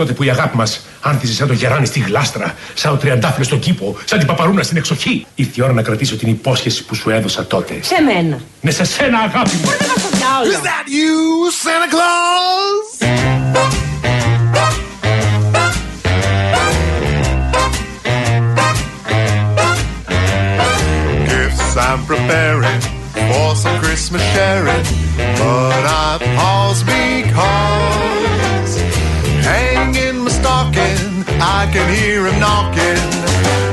Τότε που η αγάπη μας άνθιζε σαν το γεράνι στη γλάστρα, σαν το τριαντάφυλλος στον κήπο, σαν την παπαρούνα στην εξοχή. Ήρθε η ώρα να κρατήσω την υπόσχεση που σου έδωσα τότε. Σε μένα. Ναι, σε σένα, αγάπη μου. Δεν μας το διάολο. Is that you, Santa Claus? Gifts I'm preparing for some Christmas sharing, but I pause because I can hear him knocking.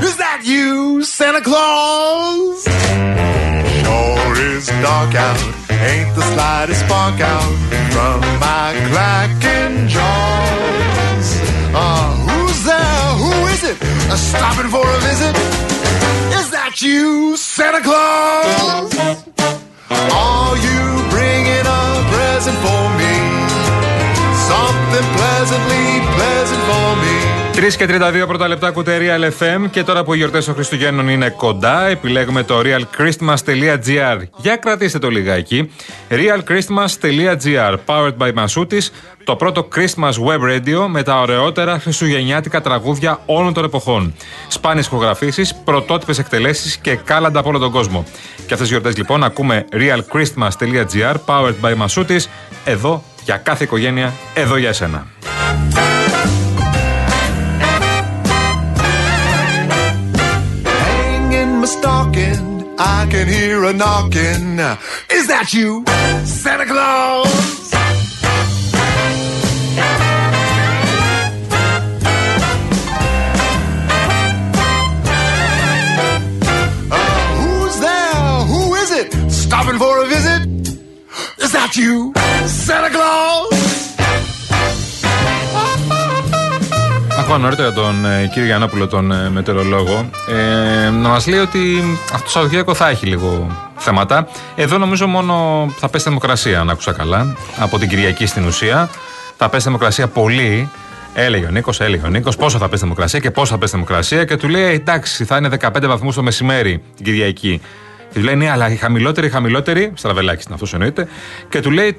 Is that you, Santa Claus? Sure is dark out, ain't the slightest spark out from my clacking jaws. Uh, who's there? Who is it? Uh, stopping for a visit? Is that you, Santa Claus? 3 και 32 πρώτα λεπτά ακούτε Real FM και τώρα που οι γιορτές των Χριστουγέννων είναι κοντά, επιλέγουμε το realchristmas.gr. Για κρατήστε το λιγάκι. realchristmas.gr Powered by Masutis, το πρώτο Christmas web radio με τα ωραιότερα χριστουγεννιάτικα τραγούδια όλων των εποχών. Σπάνιες ηχογραφήσεις, πρωτότυπες εκτελέσεις και κάλαντα από όλο τον κόσμο. Και αυτές τις γιορτές λοιπόν ακούμε realchristmas.gr Powered by Masutis, εδώ για κάθε οικογένεια, εδώ για εσένα. Stocking, I can hear a knocking. Is that you, Santa Claus? Uh, who's there? Who is it? Stopping for a visit? Is that you, Santa Claus? Ακούω νωρίτερα τον ε, κύριο Γιαννόπουλο, τον ε, μετεωρολόγο, ε, να μας λέει ότι αυτό το Σαββατοκύριακο θα έχει λίγο θέματα. Εδώ νομίζω μόνο θα πέσει θερμοκρασία, αν άκουσα καλά, από την Κυριακή στην ουσία. Θα πέσει θερμοκρασία πολύ. Έλεγε ο Νίκος, έλεγε ο Νίκος, πόσο θα πέσει θερμοκρασία και πόσο θα πέσει θερμοκρασία. Και του λέει, εντάξει, θα είναι 15 βαθμούς το μεσημέρι την Κυριακή. Και του λέει, ναι, αλλά η χαμηλότερη, η χαμηλότερη, στραβελάκι στην αυτός εννοείται, και του λέει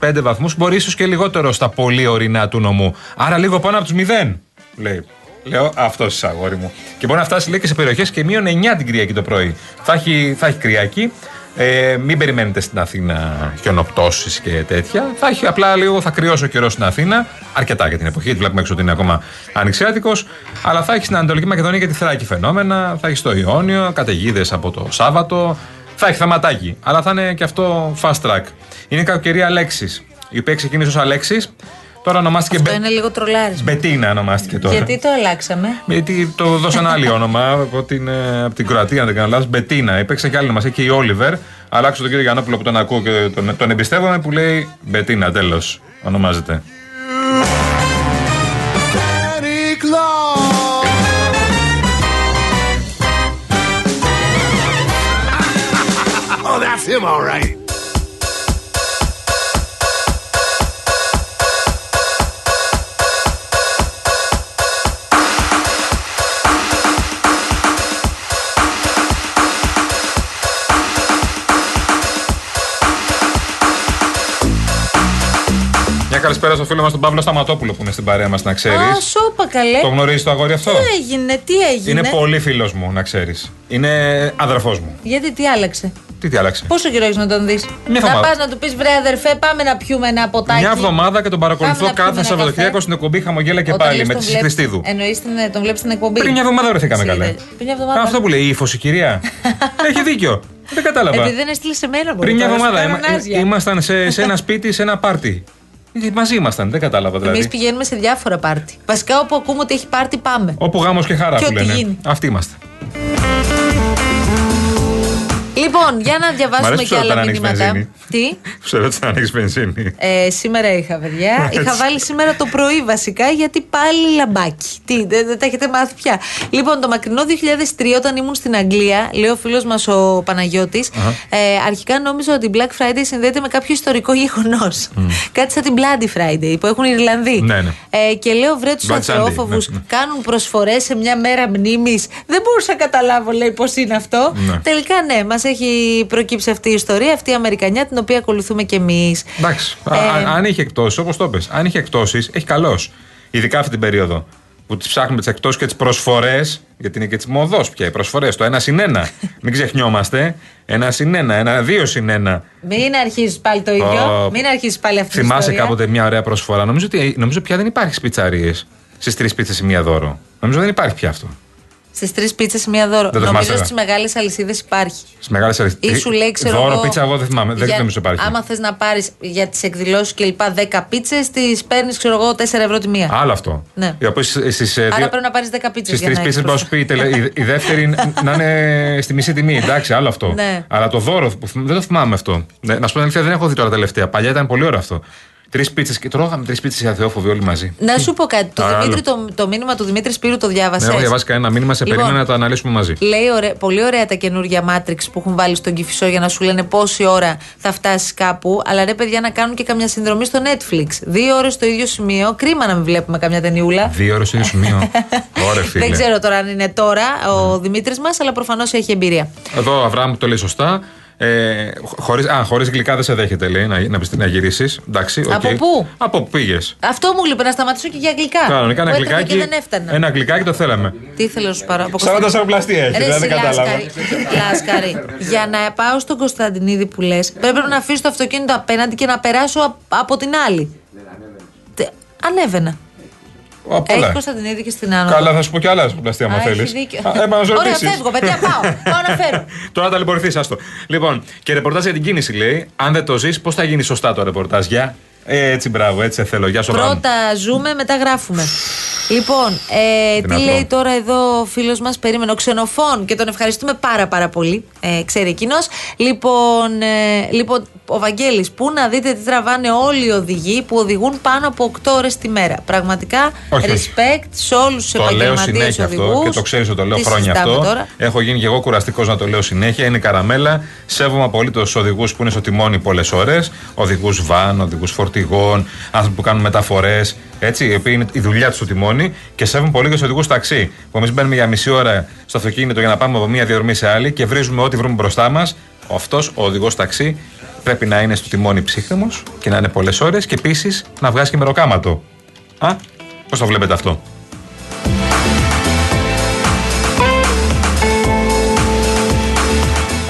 4-5 βαθμούς, μπορεί ίσως και λιγότερο στα πολύ ορεινά του νομού. Άρα λίγο πάνω από τους 0. Λέει. Λέω, αυτό είσαι αγόρι μου. Και μπορεί να φτάσει λέει και σε περιοχές και μείον 9 την Κυριακή το πρωί. Θα έχει, θα έχει Κυριακή. Ε, μην περιμένετε στην Αθήνα χιονοπτώσεις και τέτοια. Θα έχει απλά λίγο, θα κρυώσει ο καιρός στην Αθήνα. Αρκετά για την εποχή, γιατί βλέπουμε έξω ότι είναι ακόμα ανοιξιάτικος. Αλλά θα έχει στην Ανατολική Μακεδονία και τη Θράκη φαινόμενα. Θα έχει στο Ιόνιο, καταιγίδες από το Σάββατο. Θα έχει θεματάκι. Αλλά θα είναι και αυτό fast track. Είναι η κακοκαιρία Αλέξης, η οποία ξεκίνησε ως Αλέξης. Τώρα ονομάστηκε Αυτό Μπε- είναι λίγο τρολάρισμα. Μπετίνα ονομάστηκε τώρα. Γιατί το αλλάξαμε. Γιατί το δώσαν άλλο όνομα από την, ε, από την Κροατία, αν δεν κάνω λάθος. Μπετίνα. Υπήρξε και άλλη ονομασία και η Όλιβερ. Αλλάξω τον κύριο Γιαννόπουλο που τον ακούω και τον, τον εμπιστεύομαι που λέει Μπετίνα, τέλος. Ονομάζεται. Santa Claus. oh, that's him, all right. Καλησπέρα στο φίλο μας τον Παύλο Σταματόπουλο που είναι στην παρέα μας, να ξέρεις. Α, σου είπα καλέ. Το γνωρίζεις το αγόρι αυτό; Τι έγινε, τι έγινε; Είναι πολύ φίλος μου, να ξέρεις. Είναι αδερφός μου. Γιατί τι άλλαξε; Τι τι άλλαξε; Πόσο καιρό έχεις να τον δεις; Μια Να εβδομάδα. πας να του πεις βρε αδερφέ, πάμε να πιούμε ένα ποτάκι. Μια εβδομάδα και τον παρακολουθώ Πάμε να πιούμε κάθε ένα Σαββατοκύριακο καφέ. στην εκπομπή Χαμογέλα και Όταν πάλι λες με τον τη βλέπεις- Χριστίδου. Εννοείς την, τον βλέπεις στην εκπομπή. Πριν μια εβδομάδα βρεθήκαμε Έτσι, καλά. είδες. Πριν μια εβδομάδα. Αυτό που λέει η ύφωση, κυρία. Έχει δίκιο. Δεν κατάλαβα. Επειδή δεν έστειλε σε μένα μπορεί Πριν μια τώρα, εβδομάδα σε είμα- κανονάζια. ήμασταν σε, σε ένα σπίτι, σε ένα πάρτι. Ε, Μαζί ήμασταν, δεν κατάλαβα δηλαδή. Εμείς πηγαίνουμε σε διάφορα πάρτι. Βασικά όπου ακούμε ότι έχει πάρτι πάμε. Όπου γάμος και χαρά Και που ό,τι λένε. γίνει. Αυτοί είμαστε. Λοιπόν, για να Μ' διαβάσουμε αρέσει και που άλλα όταν ανοίγεις μηνύματα. βενζίνη. Τι; Ξέρω ότι θα ανοίξει βενζίνη. Ε, σήμερα είχα, παιδιά. είχα βάλει σήμερα το πρωί βασικά γιατί πάλι λαμπάκι. Τι, δεν, δεν τα έχετε μάθει πια. Λοιπόν, το μακρινό 2003, όταν ήμουν στην Αγγλία, λέει ο φίλος μας ο παναγιωτη ε, αρχικά νόμιζα ότι η Black Friday συνδέεται με κάποιο ιστορικό γεγονός. Κάτι σαν την Bloody Friday που έχουν οι Ιρλανδοί. Ναι, ναι. Ε, και λέω, βρε τους Bloody Sunday, αθεόφοβου, ναι, ναι. κάνουν προσφορές σε μια μέρα μνήμης. Δεν μπορούσα να καταλάβω, λέει, πώς είναι αυτό. Ναι. Τελικά, ναι, μας έχει προκύψει αυτή η ιστορία, αυτή η Αμερικανιά, την οποία ακολουθούμε κι εμείς. Εντάξει. Ε, Α- αν είχε εκτόσεις, όπως το πες, αν είχε εκτόσεις, έχει καλώ. Ειδικά αυτή την περίοδο που τις ψάχνουμε τις εκτό και τις προσφορές, γιατί είναι και τη μοδός πια οι προσφορές. Το ένα συν ένα. Μην ξεχνιόμαστε. Ένα συν ένα, ένα δύο συν ένα. Μην αρχίσει πάλι το ίδιο. Ω, Μην αρχίσει πάλι αυτή Θυμάσαι την ιστορία. κάποτε μια ωραία προσφορά. Νομίζω, ότι, νομίζω πια δεν υπάρχει στι πιτσαρίε. Στις τρεις πίτσες ή μία δώρο. Νομίζω δεν υπάρχει πια αυτό. Στις τρεις πίτσες μία δώρο. Δεν το Νομίζω θυμάσαι, στις μεγάλες αλυσίδες υπάρχει. Στις μεγάλες αριθμέ. Ή σου λέει, ξέρω Δώρο εγώ, πίτσα, εγώ δεν θυμάμαι. Δεν για- νομίζω υπάρχει. Άμα θες να πάρεις για τις εκδηλώσεις και λοιπά 10 πίτσες, τις παίρνεις, ξέρω εγώ, 4 ευρώ τη μία. Άλλο αυτό. Ναι. Οι οποίε στι Άρα πρέπει να πάρεις 10 πίτσες. Στις τρεις πίτσες μπορείς να σου πει η τελε- η- η δεύτερη να είναι στη μισή τιμή. Εντάξει, άλλο αυτό. Ναι. Αλλά το δώρο που θυμ- δεν το θυμάμαι αυτό. Ναι, να σου πω την αλήθεια, δεν έχω δει τώρα τελευταία. Παλιά ήταν πολύ ωραίο αυτό. Τρεις πίτσες και τρώγαμε τρεις πίτσες για θεόφοβοι όλοι μαζί. Να σου πω κάτι. Το, Άλλο. Δημήτρη, το, το μήνυμα του Δημήτρη Σπύρου το Δεν διάβασε. έχω διαβάσει κανένα μήνυμα, σε Λοιπόν, περίμενα να το αναλύσουμε μαζί. Λέει ωραία, πολύ ωραία τα καινούργια Matrix που έχουν βάλει στον Κυφισό για να σου λένε πόση ώρα θα φτάσεις κάπου. Αλλά ρε παιδιά να κάνουν και καμιά συνδρομή στο Netflix. Δύο ώρες στο ίδιο σημείο. Κρίμα να μην βλέπουμε καμιά ταινιούλα. Δύο ώρες στο ίδιο σημείο. Ωραία, φίλε. Δεν ξέρω τώρα αν είναι τώρα ο Δημήτρης μας, αλλά προφανώς έχει εμπειρία. Εδώ ο Αβραάμ το λέει σωστά. Ε, χωρίς, α, χωρίς γλυκά δεν σε δέχεται, λέει, να, να, να γυρίσεις. Εντάξει, οκ. Από πού; Από πού πήγες; Αυτό μου λείπει να σταματήσω και για αγγλικά. Κανονικά ένα Που έτρεχα γλυκάκι. Και δεν έφτανα. Ένα γλυκάκι το θέλαμε. Τι ήθελα να σου πάρω. από 40 Κωνσταντ- σαροπλαστή έχει, Ρε, δεν εσύ, κατάλαβα. Λάσκαρη, Λάσκαρη, για να πάω στον Κωνσταντινίδη που λες, πρέπει να αφήσω το αυτοκίνητο απέναντι και να περάσω απ- από την άλλη. Τε- Ανέβαινα. Α, πολλά. Έχεις Κωνσταντινίδη και στην Άνω. Καλά, θα σου πω κι άλλα σαροπλαστή άμα Α, θέλεις. έχει δίκιο. Ωραία, φεύγω, παιδιά, πάω. Πάω να φέρω. Τώρα ταλαιπωρηθεί, άστο. Λοιπόν, και ρεπορτάζ για την κίνηση λέει. Αν δεν το ζεις, πώς θα γίνει σωστά το ρεπορτάζ. Για; Ε, έτσι, μπράβο, έτσι σε θέλω. Γεια σου, Αβραάμ. Πρώτα ζούμε, μετά γράφουμε. Λοιπόν, ε, τι Δυνατό. λέει τώρα εδώ ο φίλος μας, περίμενε, ο Ξενοφών και τον ευχαριστούμε πάρα πάρα πολύ. Ε, ξέρει εκείνος. Λοιπόν, ε, λοιπόν, ο Βαγγέλης, πού να δείτε τι τραβάνε όλοι οι οδηγοί που οδηγούν πάνω από 8 ώρες τη μέρα. Πραγματικά, Όχι, όχι. respect σε όλους τους Το λέω επαγγελματίες συνέχεια οδηγού. αυτό και το ξέρεις ότι το λέω χρόνια αυτό. Τώρα. Έχω γίνει και εγώ κουραστικός να το λέω συνέχεια. Είναι καραμέλα. Σέβομαι απολύτως τους οδηγούς που είναι στο τιμόνι πολλές ώρες. Οδηγούς βαν, οδηγούς φορτηγών, άνθρωποι που κάνουν μεταφορές. Έτσι, οι οποίοι είναι η δουλειά τους στο τιμόνι. Και σέβομαι πολύ και τους οδηγούς ταξί. Που εμείς μπαίνουμε για μισή ώρα στο αυτοκίνητο για να πάμε από μία διαδρομή σε άλλη και βρίζουμε ό,τι βρούμε μπροστά μας. Αυτός ο οδηγός ταξί πρέπει να είναι στο τιμόνι ψύχρεμος και να είναι πολλές ώρες και επίσης να βγάζει και μεροκάματο. Α, πώς το βλέπετε αυτό;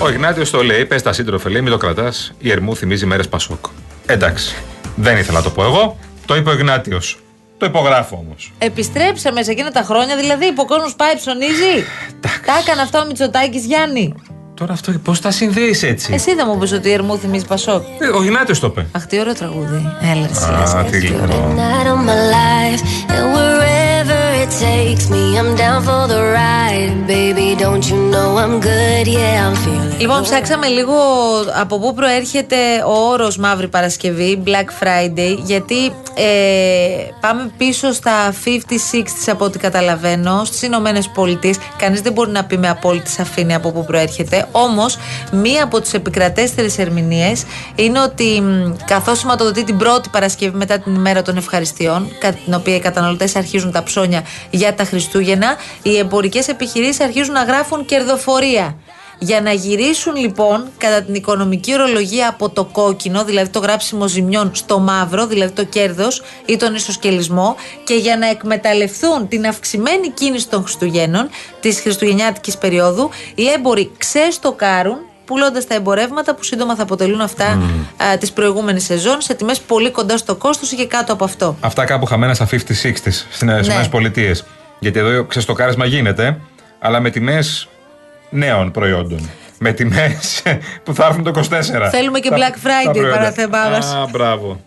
Ο Ιγνάτιος το λέει, πες τα σύντροφε, λέει, μην το κρατάς. Η Ερμού θυμίζει μέρες Πασόκ. Εντάξει. Δεν ήθελα να το πω εγώ. Το είπε ο Ιγνάτιος. Το υπογράφω όμως. Επιστρέψαμε σε εκείνα τα χρόνια, δηλαδή που ο κόσμος πάει ψωνίζει. Τα έκανε αυτά ο Μητσοτάκης Γιάννη. Τώρα αυτό πώς τα συνδέεις έτσι; Εσύ δεν μου πεις ότι η Ερμού θυμίζει Πασόκ. Ε, Ο Ιγνάτιο το είπε. Αχ, τι ωραίο τραγούδι. Έλα, ρε, Α, Σιλάσκα. τι it takes me, I'm down for the ride. Baby, don't you know I'm good? Yeah, I'm feeling. Λοιπόν, ψάξαμε λίγο από πού προέρχεται ο όρος Μαύρη Παρασκευή, Black Friday, γιατί ε, πάμε πίσω στα 50-60s από ό,τι καταλαβαίνω, στις Ηνωμένες Πολιτείες. Κανείς δεν μπορεί να πει με απόλυτη σαφήνεια από πού προέρχεται. Όμως, μία από τις επικρατέστερες ερμηνείες είναι ότι μ, καθώς σηματοδοτεί την πρώτη Παρασκευή μετά την ημέρα των ευχαριστειών, κατά την οποία οι καταναλωτές αρχίζουν τα ψώνια για τα Χριστούγεννα, οι εμπορικές επιχειρήσεις αρχίζουν να γράφουν κερδοφορία. Για να γυρίσουν λοιπόν κατά την οικονομική ορολογία από το κόκκινο, δηλαδή το γράψιμο ζημιών, στο μαύρο, δηλαδή το κέρδος ή τον ισοσκελισμό, και για να εκμεταλλευτούν την αυξημένη κίνηση των Χριστουγέννων, της Χριστουγεννιάτικης περίοδου, οι έμποροι ξεστοκάρουν πουλώντας τα εμπορεύματα που σύντομα θα αποτελούν αυτά mm. της προηγούμενης σεζόν σε τιμές πολύ κοντά στο κόστος ή και κάτω από αυτό. Αυτά κάπου χαμένα στα 50-60s στις Ναι. ΗΠΑ. Γιατί εδώ ξεστοκάρισμα γίνεται, αλλά με τιμές νέων προϊόντων. Με τιμές που θα έρθουν το 24. Θέλουμε και Τα- Black τα Friday, προϊόντα. παράθεμά μας. Α, μπράβο.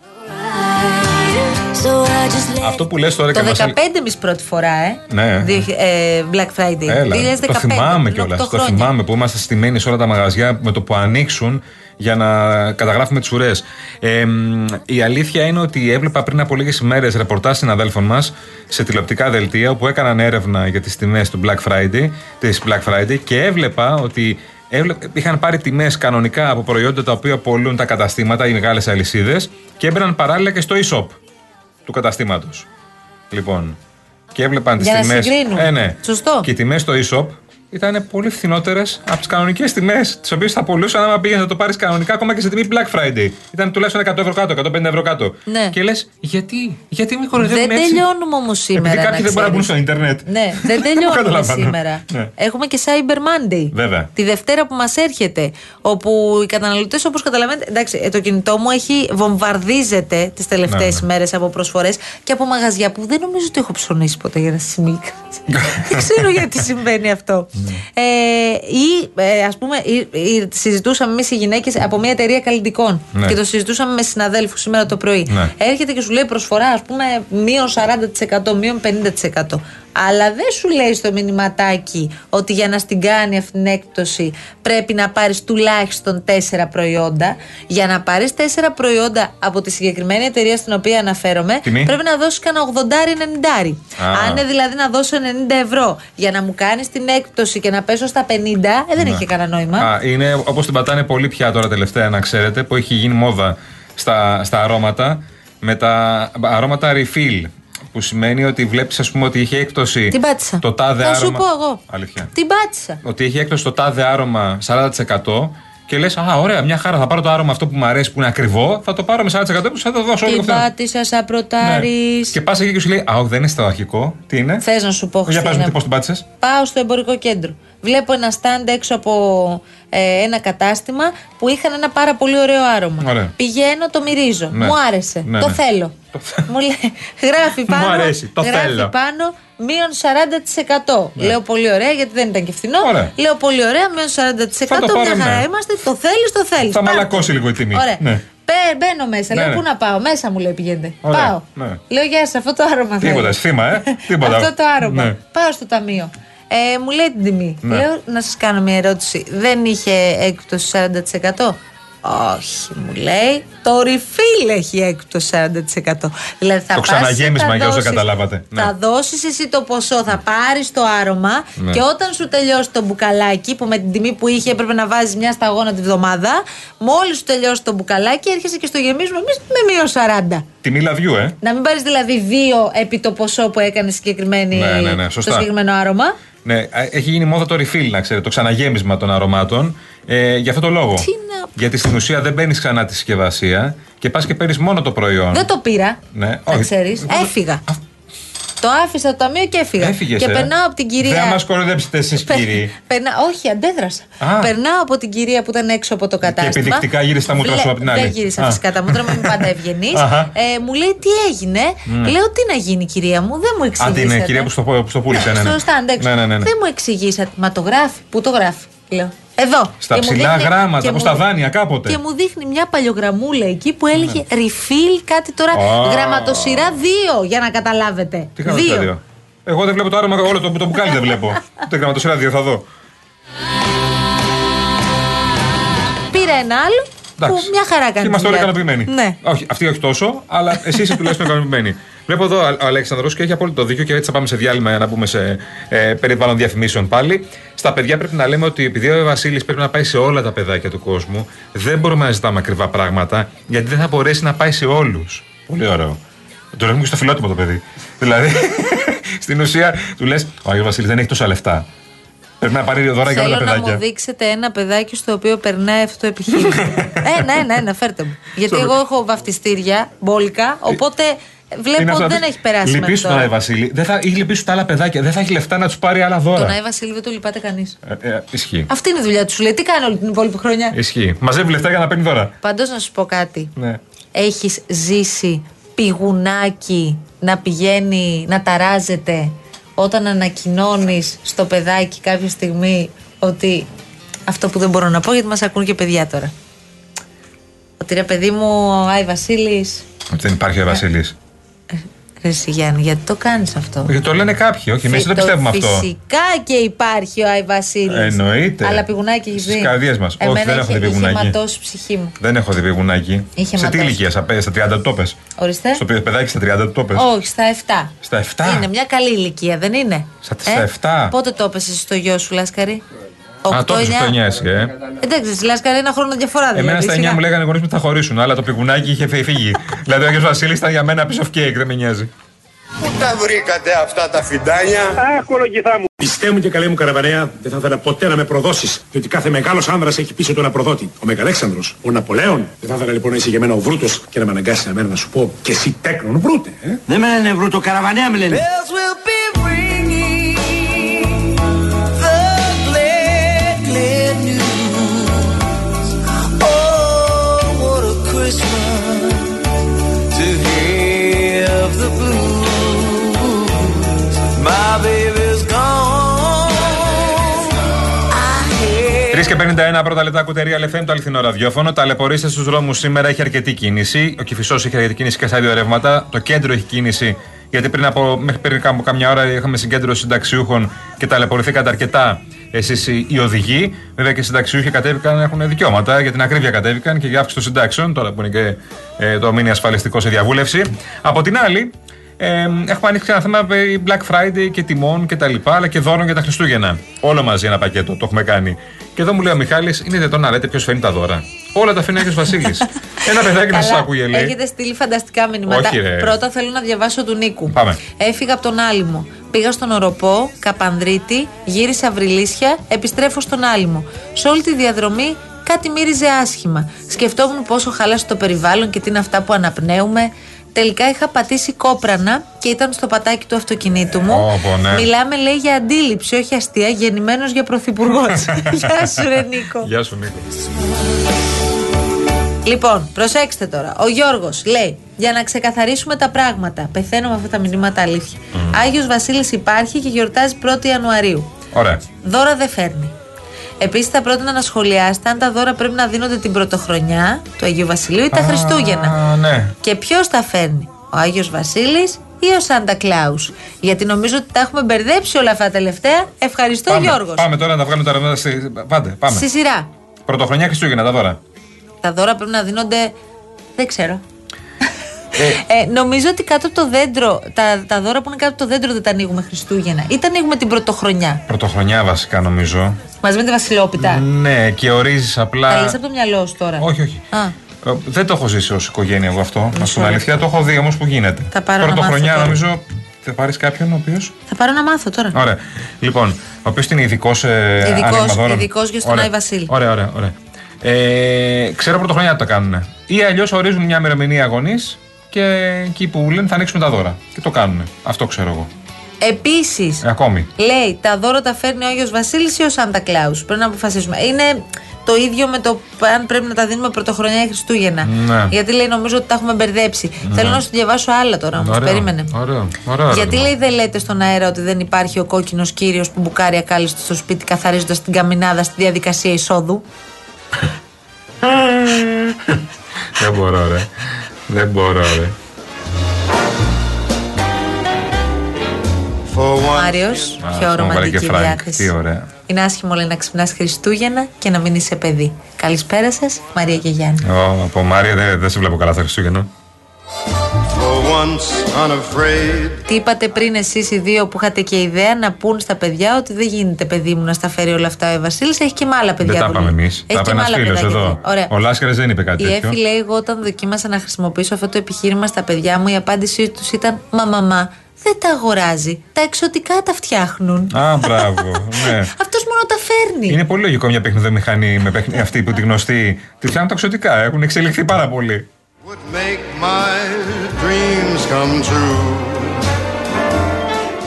Αυτό που λες τώρα Το και 15 μας... εμεί πρώτη φορά, ε. Ναι. Δι- ε, Black Friday. Έλα, 2015. το θυμάμαι πριν κιόλας. οκτώ Το χρόνια. θυμάμαι που είμαστε στημένοι σε όλα τα μαγαζιά με το που ανοίξουν για να καταγράφουμε τις ουρές. Ε, μ, η αλήθεια είναι ότι έβλεπα πριν από λίγες ημέρες ρεπορτάζ συναδέλφων μας σε τηλεοπτικά δελτία όπου έκαναν έρευνα για τις τιμές του Black Friday, της Black Friday και έβλεπα ότι έβλε- είχαν πάρει τιμές κανονικά από προϊόντα τα οποία πολλούν τα καταστήματα, οι μεγάλες αλυσίδες και έμπαιναν παράλληλα και στο e-shop του καταστήματος. Λοιπόν, και έβλεπαν τις Για να τιμέ. συγκρίνουν. Ε, ναι. Σωστό. Και οι τιμές στο e-shop ήταν πολύ φθηνότερες από τις κανονικές τιμές, τις οποίες θα πουλούσαν άμα πήγαινε να το πάρεις κανονικά, ακόμα και σε τιμή Black Friday. Ήταν τουλάχιστον 100 ευρώ κάτω, 150 ευρώ κάτω. Ναι. Και λες, γιατί, γιατί με κοροϊδεύουν Δεν έτσι; τελειώνουμε όμως σήμερα. Επειδή να κάποιοι δεν μπορούν να μπουν ξέρεις. στο Ιντερνετ. Ναι, δεν τελειώνουμε Καταλαβαίνω. σήμερα. Ναι. Έχουμε και Cyber Monday. Βέβαια. Τη Δευτέρα που μας έρχεται. Όπου οι καταναλωτές, όπως καταλαβαίνετε. Εντάξει, ε, το κινητό μου έχει βομβαρδίζεται τις τελευταίες Ναι, ναι. μέρες από προσφορές και από μαγαζιά που δεν νομίζω ότι έχω ψωνίσει ποτέ για να σημείκα. δεν ξέρω γιατί συμβαίνει αυτό. Ναι. ε, ή, ε, ας πούμε, ή- ή συζητούσαμε εμείς οι γυναίκες από μια εταιρεία καλλιτικών Ναι. και το συζητούσαμε με συναδέλφους σήμερα το πρωί. Ναι. Έρχεται και σου λέει προσφορά, ας πούμε, μείον 40%, μείον 50%. Αλλά δεν σου λέει στο μηνυματάκι ότι για να στην κάνει αυτή την έκπτωση πρέπει να πάρεις τουλάχιστον 4 προϊόντα. Για να πάρεις 4 προϊόντα από τη συγκεκριμένη εταιρεία στην οποία αναφέρομαι, Τιμή; πρέπει να δώσεις κανένα 80-90. Α. Αν είναι δηλαδή να δώσω 90 ευρώ για να μου κάνεις την έκπτωση και να πέσω στα 50, ε, δεν έχει κανένα νόημα. Ναι. Α, είναι όπως την πατάνε πολύ πια τώρα τελευταία, να ξέρετε, που έχει γίνει μόδα στα, στα αρώματα με τα αρώματα refill. Που σημαίνει ότι βλέπεις, ας πούμε, ότι είχε έκπτωση. Την πάτησα. Το τάδε Θα άρωμα. σου πω εγώ. Αλήθεια. Την πάτησα. Ότι έχει έκπτωση το τάδε άρωμα 40% και λες: Α, ωραία, μια χαρά. Θα πάρω το άρωμα αυτό που μου αρέσει, που είναι ακριβό, θα το πάρω με 40% που θα το δώσω όλο Την αυτό. πάτησα σαν προτάρι. Ναι. Και πας εκεί και σου λέει: Α, όχι, δεν είναι στο αρχικό. Τι είναι; Θες να σου πω, Για πες Χριστίνα. μου, τι πώς την πάτησες; Πάω στο εμπορικό κέντρο. Βλέπω ένα stand έξω από ε, ένα κατάστημα που είχαν ένα πάρα πολύ ωραίο άρωμα. Ωραία. Πηγαίνω, το μυρίζω. Ναι. Μου άρεσε. Ναι, το ναι. θέλω. Το θε- Μου λέει, γράφει Μου πάνω. αρέσει, το γράφει θέλω. πάνω μείον 40%. Λέω πολύ ωραία γιατί δεν ήταν και φθηνό. Ναι. Ωραία. Λέω πολύ ωραία, μείον 40%. Θα το πάρω, μια χαρά ναι. είμαστε. Το θέλεις, το θέλεις. Θα μαλακώσει λίγο η τιμή. Ωραία. Ναι. Μπε- Μπαίνω μέσα. Ναι, λέω ναι. πού να πάω; Μέσα μου λέει πηγαίνετε. Ωραία, Πάω. ναι. Λέω γεια σας, αυτό το άρωμα θέλω. Τίποτα, θύμα, ε. Τίποτα. Αυτό το άρωμα. Ναι. Πάω στο ταμείο. Ε, μου λέει την τιμή. Ναι. Λέω να σας κάνω μια ερώτηση. Δεν είχε έκπτωση 40%. Όχι, μου λέει. Το refill έχει έκπτωση 40%. Δηλαδή θα Το πας, ξαναγέμισμα, θα για όσο δώσεις- καταλάβατε. Ναι. Θα δώσεις εσύ το ποσό, θα πάρεις το άρωμα Ναι. και όταν σου τελειώσει το μπουκαλάκι που με την τιμή που είχε έπρεπε να βάζεις μια σταγόνα τη βδομάδα, μόλις σου τελειώσει το μπουκαλάκι έρχεσαι και στο γεμίζουμε εμείς με μείον 40. Τιμή λαδιού, ε. Να μην πάρεις δηλαδή δύο επί το ποσό που έκανε συγκεκριμένη, Ναι, ναι, ναι, σωστά. το συγκεκριμένο άρωμα. Ναι, ε, έχει γίνει μόδα το refill, να ξέρετε, το ξαναγέμισμα των αρωμάτων. Ε, για αυτό το λόγο. Τι να- Γιατί στην ουσία δεν παίρνεις ξανά τη συσκευασία και πας και παίρνεις μόνο το προϊόν. Δεν το πήρα. Ναι, να όχι. ξέρεις. Έφυγα. Το άφησα το ταμείο και έφυγα. Έφυγες, και ε; περνάω από την κυρία. Δεν μας κοροϊδέψετε εσείς, Πε- κύριοι. Περνά... Όχι, αντέδρασα. Α. Περνάω από την κυρία που ήταν έξω από το κατάστημα. επιδεικτικά γύρισε τα μούτρα σου απ' την άλλη. Δεν γύρισα Α. φυσικά τα μούτρα μου, είμαι πάντα ευγενής. Αχα. ε, μου λέει τι έγινε; Λέω τι να γίνει, κυρία μου, δεν μου Α, εξηγήσατε. την ε, κυρία που στο, που στο πούλησε. Ναι, ναι. Στο stand έξω. Ναι, ναι, ναι, ναι. Δεν μου εξηγήσατε. Μα το γράφει. Πού το γράφει, λέω. Εδώ. Στα Και μου ψηλά δείχνει- γράμματα, και όπως μου- τα δάνεια κάποτε. Και μου δείχνει μια παλιογραμμούλα εκεί που έλεγε refill κάτι τώρα. Α. Γραμματοσυρά 2 για να καταλάβετε. Τι κάνω στα δύο. Εγώ δεν βλέπω το άρωμα, όλο το, το μπουκάλι δεν βλέπω. Το γραμματοσύρα δύο θα δω. Πήρα ένα άλλο που Εντάξει. μια χαρά κάνεις. Και είμαστε τη όλοι δουλειά του. ικανοποιημένοι. Ναι. Όχι, αυτοί όχι τόσο, αλλά εσεί είστε τουλάχιστον ικανοποιημένοι. Βλέπω εδώ ο Αλέξανδρος και έχει απόλυτο δίκιο και έτσι θα πάμε σε διάλειμμα για να πούμε σε ε, περιβάλλον διαφημίσεων πάλι. Στα παιδιά πρέπει να λέμε ότι επειδή ο Βασίλης πρέπει να πάει σε όλα τα παιδάκια του κόσμου, δεν μπορούμε να ζητάμε ακριβά πράγματα γιατί δεν θα μπορέσει να πάει σε όλους. Πολύ ωραίο. Το λέμε και στο φιλότιμο το παιδί. δηλαδή, στην ουσία του λες: Ο Άγιος Βασίλης δεν έχει τόσα λεφτά. Πρέπει να πάρει δώρα για όλα Θέλω τα να μου παιδάκια. δείξετε ένα παιδάκι στο οποίο περνάει αυτό το επιχείρημα. ένα, ένα, ένα, φέρτε μου. Γιατί Sorry. εγώ έχω βαφτιστήρια μπόλικα, οπότε Είναι βλέπω αυτό ότι να δεν πεις, έχει περάσει μέχρι Λυπήσου τον Άι τώρα. Βασίλη. Δεν θα, ή λυπήσου τα άλλα παιδάκια. Δεν θα έχει λεφτά να τους πάρει άλλα δώρα. Τον Άι Βασίλη δεν το λυπάται κανείς. Ε, ε, ισχύει. Αυτή είναι η δουλειά του. Σου λέει τι κάνει όλη την υπόλοιπη χρονιά; Ισχύει. Μαζεύει λεφτά για να παίρνει δώρα. Πάντως να σου πω κάτι. Ναι. Έχεις ζήσει πηγουνάκι να πηγαίνει, να ταράζεται όταν ανακοινώνεις στο παιδάκι κάποια στιγμή ότι αυτό που δεν μπορώ να πω γιατί μας ακούν και παιδιά τώρα. Ότι ρε παιδί μου, ο Άι Βασίλης Ότι δεν υπάρχει ο Βασίλης. Ρε εσύ Γιάννη, γιατί το κάνεις αυτό; Γιατί το λένε κάποιοι, όχι. Εμείς δεν το πιστεύουμε αυτό. Φυσικά και υπάρχει ο Άι Βασίλης Εννοείται. Αλλά πηγουνάκι έχεις Στις δει. καρδιές μας. Όχι, Εμένα δεν έχω είχε- δει πηγουνάκι. Είχε ματώσει η ψυχή μου. Δεν έχω δει πηγουνάκι. Είχε σε τι ματώσει. ηλικία, στα, στα 30 του το πες. Ορίστε. Στο παιδάκι στα 30 του το πες. Όχι, στα 7. Στα 7. Είναι μια καλή ηλικία, δεν είναι; Στα- στα 7. Πότε το έπεσε στο γιο σου, Λάσκαρη; Α, τόσο στο 9 εσύ, ε. Εντάξει, στη Λάσκαρη ένα χρόνο διαφορά δηλαδή. Εμένα στα 9 σιγά. μου λέγανε οι γονείς μου ότι θα χωρίσουν, αλλά το πηγουνάκι είχε φε- φύγει. δηλαδή ο Άγιος Βασίλης ήταν για μένα piece of cake, δεν με νοιάζει. Πού τα βρήκατε αυτά τα φιντάνια; Πιστέ μου και καλέ μου καραβανέα, δεν θα ήθελα ποτέ να με προδώσεις. Διότι κάθε μεγάλος άνδρας έχει πίσω του ένα προδότη. Ο Μεγαλέξανδρος, ο Ναπολέον. Δεν θα ήθελα λοιπόν να είσαι για μένα ο Βρούτος και να με αναγκάσεις εμένα να σου πω και εσύ τέκνον Βρούτε. Ε; Δεν με λένε βρούτο, καραβανέα με λένε. Και 51 πρώτα λεπτά κουτερία LFM, το αληθινό ραδιόφωνο. Ταλαιπωρήστε στους δρόμους σήμερα έχει αρκετή κίνηση. Ο Κυφισό έχει αρκετή κίνηση και στα δύο ρεύματα. Το κέντρο έχει κίνηση γιατί πριν από, μέχρι πριν από κάμια ώρα είχαμε συγκέντρωση συνταξιούχων και ταλαιπωρηθήκατε αρκετά εσείς οι, οι οδηγοί. Βέβαια και οι συνταξιούχοι κατέβηκαν, έχουν δικαιώματα για την ακρίβεια κατέβηκαν και για αύξηση των συντάξεων, τώρα που είναι και ε, το μήνυμα ασφαλιστικό σε διαβούλευση. Από την άλλη, ε, έχουμε ανοίξει ένα θέμα περί Black Friday και τιμών και τα λοιπά, αλλά και δώρων για τα Χριστούγεννα. Όλο μαζί ένα πακέτο, το έχουμε κάνει. Και εδώ μου λέει ο Μιχάλης, είναι δυνατόν να λέτε ποιος φέρνει τα δώρα. Όλα τα φέρνει ο Άγιος Βασίλης. ένα παιδάκι να σας Καλά, άκουγε, λέει. Έχετε στείλει φανταστικά μηνύματα. Όχι, ρε. Πρώτα θέλω να διαβάσω του Νίκου. Πάμε. Έφυγα από τον Άλυμο. Πήγα στον Οροπό, Καπανδρίτη, γύρισα Βρυλίσια, επιστρέφω στον Άλυμο. Σε όλη τη διαδρομή κάτι μύριζε άσχημα. Σκεφτόμουν πόσο χάλασε το περιβάλλον και τι είναι αυτά που αναπνέουμε. Τελικά είχα πατήσει κόπρανα και ήταν στο πατάκι του αυτοκινήτου μου. Όπο, ναι. Μιλάμε, λέει, για αντίληψη, όχι αστεία, γεννημένος για πρωθυπουργός. Γεια σου, ρε Νίκο. Γεια σου, Νίκο. Λοιπόν, προσέξτε τώρα. Ο Γιώργος λέει: Για να ξεκαθαρίσουμε τα πράγματα. Πεθαίνω με αυτά τα μηνύματα αλήθεια. Άγιος Βασίλης υπάρχει και γιορτάζει 1η Ιανουαρίου. Ωραία. Δώρα δεν φέρνει. Επίσης, θα πρότεινα να σχολιάσετε αν τα δώρα πρέπει να δίνονται την πρωτοχρονιά του Αγίου Βασιλείου ή τα Χριστούγεννα. Α, ναι. Και ποιος τα φέρνει, ο Άγιος Βασίλης ή ο Σάντα Κλάους. Γιατί νομίζω ότι τα έχουμε μπερδέψει όλα αυτά τα τελευταία. Ευχαριστώ, Πάμε, Γιώργος. πάμε τώρα να τα βγάλουμε τα ρεύματα. Στη... Πάντε, πάμε. Στη σειρά. Πρωτοχρονιά Χριστούγεννα, τα δώρα. Τα δώρα πρέπει να δίνονται. Δεν ξέρω. Ε, νομίζω ότι κάτω από το δέντρο, τα, τα δώρα που είναι κάτω από το δέντρο δεν τα ανοίγουμε Χριστούγεννα. Ή τα ανοίγουμε την πρωτοχρονιά. Πρωτοχρονιά βασικά νομίζω. Μαζί με τη Βασιλόπιτα. Ναι, και ορίζεις απλά. Τα λες από το μυαλό σου τώρα. Όχι, όχι. Α, Ε, Δεν το έχω ζήσει ως οικογένεια εγώ αυτό. Να σου Μισό πω αλήθεια, το έχω δει όμως που γίνεται. Θα πάρω να Πρωτοχρονιά μάθω τώρα. νομίζω. Θα πάρεις κάποιον ο οποίο. θα πάρω να μάθω τώρα. Ωραία. Λοιπόν, ο οποίος είναι ειδικός. Ε, Ειδικός- άνοιγμα δώρων. ειδικός για στον Ωραία. Άι Βασίλη. Ωραία, ωραία. ωραία. Ε, ξέρω πρωτοχρονιά τι τα κάνουν. Ή αλλιώς ορίζουν μια ημερομηνία αγωνής και εκεί που λένε θα ανοίξουμε τα δώρα. Και το κάνουν. Αυτό ξέρω εγώ. Επίσης, Ε, ακόμη. λέει τα δώρα τα φέρνει ο Άγιος Βασίλης ή ο Σάντα Κλάους. Πρέπει να αποφασίσουμε. Είναι το ίδιο με το αν πρέπει να τα δίνουμε πρωτοχρονιά ή Χριστούγεννα. Ναι. Γιατί λέει νομίζω ότι τα έχουμε μπερδέψει. Θέλω να σου διαβάσω άλλα τώρα όμως. Ωραίο, Περίμενε. Ωραίο, ωραίο, Γιατί ωραίο. λέει δεν λέτε στον αέρα ότι δεν υπάρχει ο κόκκινος κύριος που μπουκάρει ακάλυστο στο σπίτι καθαρίζοντας την καμινάδα στη διαδικασία εισόδου; Δεν μπορώ, ρε. Δεν μπορώ, ρε. For Ο one. Μάριος, Α, πιο αυτό μου βάλε και ρομαντική Φράγκ. διάθεση. Τι ωραία. Είναι άσχημο λέει να ξυπνάς Χριστούγεννα και να μην είσαι παιδί. Καλησπέρα σας, Μαρία και Γιάννη. Ω, από Μάρια δεν δεν σε βλέπω καλά στα Χριστούγεννα. For once unafraid. Τι είπατε πριν εσείς οι δύο που είχατε και ιδέα να πούν στα παιδιά ότι δεν γίνεται παιδί μου να στα φέρει όλα αυτά ο Βασίλης; Έχει και με άλλα παιδιά. Δεν τα που είπαμε λέει. εμείς. Έχει Τα είπε και ένας με άλλα φίλος παιδάκια. εδώ. Ωραία. Ο Λάσκαρης δεν είπε κάτι Η τέτοιο. Εφη λέει: Εγώ όταν δοκίμασα να χρησιμοποιήσω αυτό το επιχείρημα στα παιδιά μου, η απάντησή τους ήταν: Μα μαμά, δεν τα αγοράζει. Τα εξωτικά τα φτιάχνουν. Α, μπράβο. ναι. Αυτός μόνο τα φέρνει. Είναι πολύ λογικό μια παιχνιδομηχανή με παιχνι... αυτή που τη γνωστή. Τη φτιάχνουν τα εξωτικά. Έχουν εξελιχθεί πάρα πολύ. Would make my dreams come true.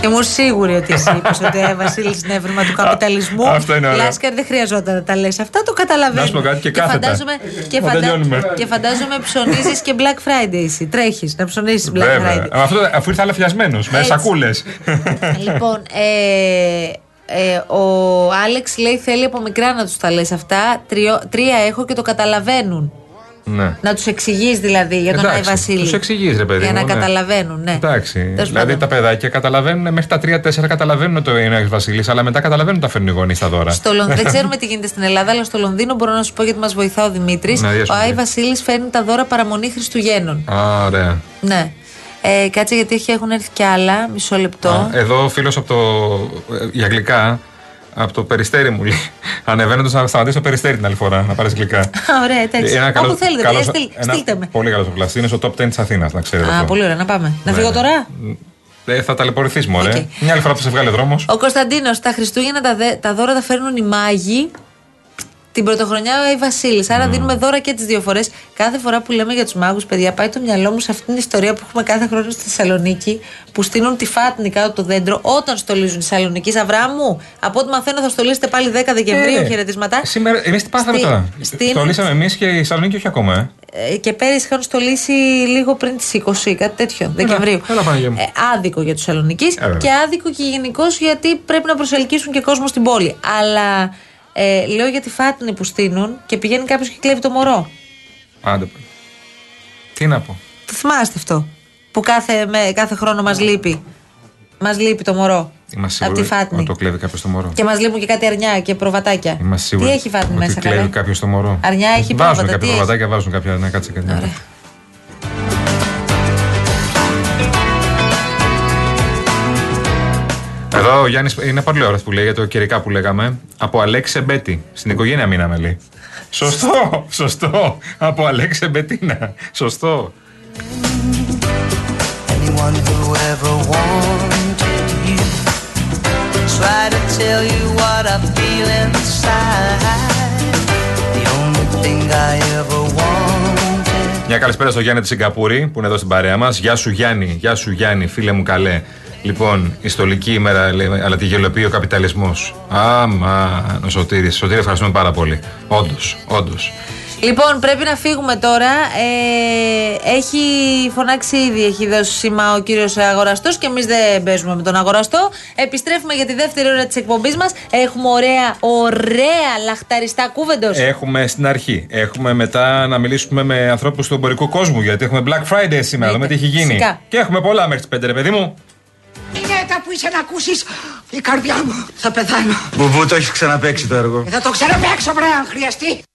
Ήμουν σίγουρη ότι εσύ είπες ότι ο Βασίλης είναι έβριμα του καπιταλισμού. Αυτό είναι ωραίο. Λάσκαρ δεν χρειαζόταν να τα λες. Αυτά το καταλαβαίνω. Να σου πω κάτι και κάθετα. φαντάζομαι, και, Να τελειώνουμε. και φαντάζομαι ψωνίζεις και Black Friday εσύ. Τρέχεις να ψωνίσει Black Βέβαια. Friday. Αυτό, αφού ήρθε αλαφιασμένο, με Έτσι. σακούλες. λοιπόν, ε, ε, ο Άλεξ λέει θέλει από μικρά να τους τα λες αυτά. Τριο, τρία έχω και το καταλαβαίνουν. Ναι. Να τους εξηγείς δηλαδή για τον Άι Εντάξει, Βασίλη. τους εξηγείς, ρε παιδί Για μου, να ναι. καταλαβαίνουν, ναι. Εντάξει. Τέλος δηλαδή πάντων. τα παιδάκια καταλαβαίνουν μέχρι τα 3-4 καταλαβαίνουν το είναι ο Βασίλης, αλλά μετά καταλαβαίνουν τα φέρνουν οι γονείς τα δώρα. Στο Λονδίνο, δεν ξέρουμε τι γίνεται στην Ελλάδα, αλλά στο Λονδίνο μπορώ να σου πω γιατί μας βοηθά ο Δημήτρης. Ναι, διάσου ο μου, Άι ναι. Βασίλης φέρνει τα δώρα παραμονή Χριστουγέννων. Α, ωραία. Ναι. Ε, κάτσε γιατί έχει- έχουν έρθει κι άλλα. Μισό λεπτό. Α, Εδώ φίλος από το. ε, για γλυκά, από το περιστέρι μου λέει. Ανεβαίνοντας να σταματήσει το περιστέρι την άλλη φορά, να πάρεις γλυκά. Α, ωραία, εντάξει. Ένα Όπου καλό- θέλετε, καλός- παιδιά, στείλ- ένα στείλτε με. Πολύ καλός πλαστή. Είναι στο top 10 της Αθήνας, να ξέρετε. Α, αυτό. πολύ ωραία, να πάμε. Να Ναι. φύγω τώρα; Ε, θα ταλαιπωρηθείς, μωρέ. Οκ. Μια άλλη φορά που σε βγάλει δρόμος. Ο Κωνσταντίνος, τα Χριστούγεννα τα, δε- τα δώρα τα φέρνουν οι μάγοι. Την πρωτοχρονιά η Βασίλη. Άρα δίνουμε δώρα και τις δύο φορές. Κάθε φορά που λέμε για τους μάγους, παιδιά, πάει το μυαλό μου σε αυτήν την ιστορία που έχουμε κάθε χρόνο στη Θεσσαλονίκη, που στείλουν τη φάτνη κάτω από το δέντρο όταν στολίζουν τη Θεσσαλονίκη. Αβράμου, από ό,τι μαθαίνω θα στολίσετε πάλι 10 Δεκεμβρίου. Ε, χαιρετίσματα. Σήμερα, εμείς τι πάθαμε Στη- τώρα; στην- Το λύσαμε εμείς και η Θεσσαλονίκη όχι ακόμα, ε. Ε, και πέρυσι είχαν στολίσει λίγο πριν τις 20, κάτι τέτοιο, Δεκεμβρίου. έλα, Παναγία μου. Ε, άδικο για τους Θεσσαλονίκης Ε, βέβαια. και άδικο και γενικώς γιατί πρέπει να προσελκύσουν και κόσμο στην πόλη. Αλλά ε, λέω για τη φάτνη που στείνουν και πηγαίνει κάποιος και κλέβει το μωρό. Άντε. παι. Τι να πω. Το θυμάστε αυτό. Που κάθε, με, κάθε χρόνο μας λείπει. Μας λείπει το μωρό. Είμαστε Από σίγουροι τη φάτνη. ότι το κλέβει κάποιος το μωρό. Και μας λείπουν και κάτι αρνιά και προβατάκια. Είμαστε σίγουροι Τι έχει φάτνη ότι μέσα, κλέβει καλά; κάποιος το μωρό. Αρνιά έχει Βάζουν πρόβατα, κάποια τι έχει; προβατάκια, βάζουν κάποια. Ναι, κάτσε κάτι. Ωραία. Εδώ ο Γιάννης είναι πολύ ωραίος που λέει για το καιρικά που λέγαμε. Από Αλέξη Μπέτη. Στην οικογένεια μείναμε λέει. Σωστό, σωστό. Από Αλέξη Μπετίνα. Σωστό. Anyone who ever wanted you try to tell you what I feel inside. The only thing I ever wanted. Μια καλησπέρα στο Γιάννη της Σιγκαπούρη που είναι εδώ στην παρέα μας. Γεια σου Γιάννη, γεια σου Γιάννη, φίλε μου καλέ. Λοιπόν, ιστορική ημέρα, λέει, αλλά τη γελοποιεί ο καπιταλισμός. Άμα, ο Σωτήρης. Σωτήρη, ευχαριστούμε πάρα πολύ. Όντως, όντως. Λοιπόν, πρέπει να φύγουμε τώρα. Ε, έχει φωνάξει ήδη, έχει δώσει σήμα ο κύριος Αγοραστός και εμείς δεν παίζουμε με τον Αγοραστό. Επιστρέφουμε για τη δεύτερη ώρα της εκπομπής μας. Έχουμε ωραία, ωραία λαχταριστά κούβεντος. Έχουμε στην αρχή. Έχουμε μετά να μιλήσουμε με ανθρώπους του εμπορικού κόσμου. Γιατί έχουμε Black Friday σήμερα. Δούμε τι έχει γίνει. Φυσικά. Και έχουμε πολλά μέχρι τις 5, ρε παιδί μου. Γυναίκα που είσαι να ακούσεις η καρδιά μου θα πεθάνω. Μπουμπού, το έχεις ξαναπέξει το έργο. Θα το ξαναπαίξω βρε αν χρειαστεί.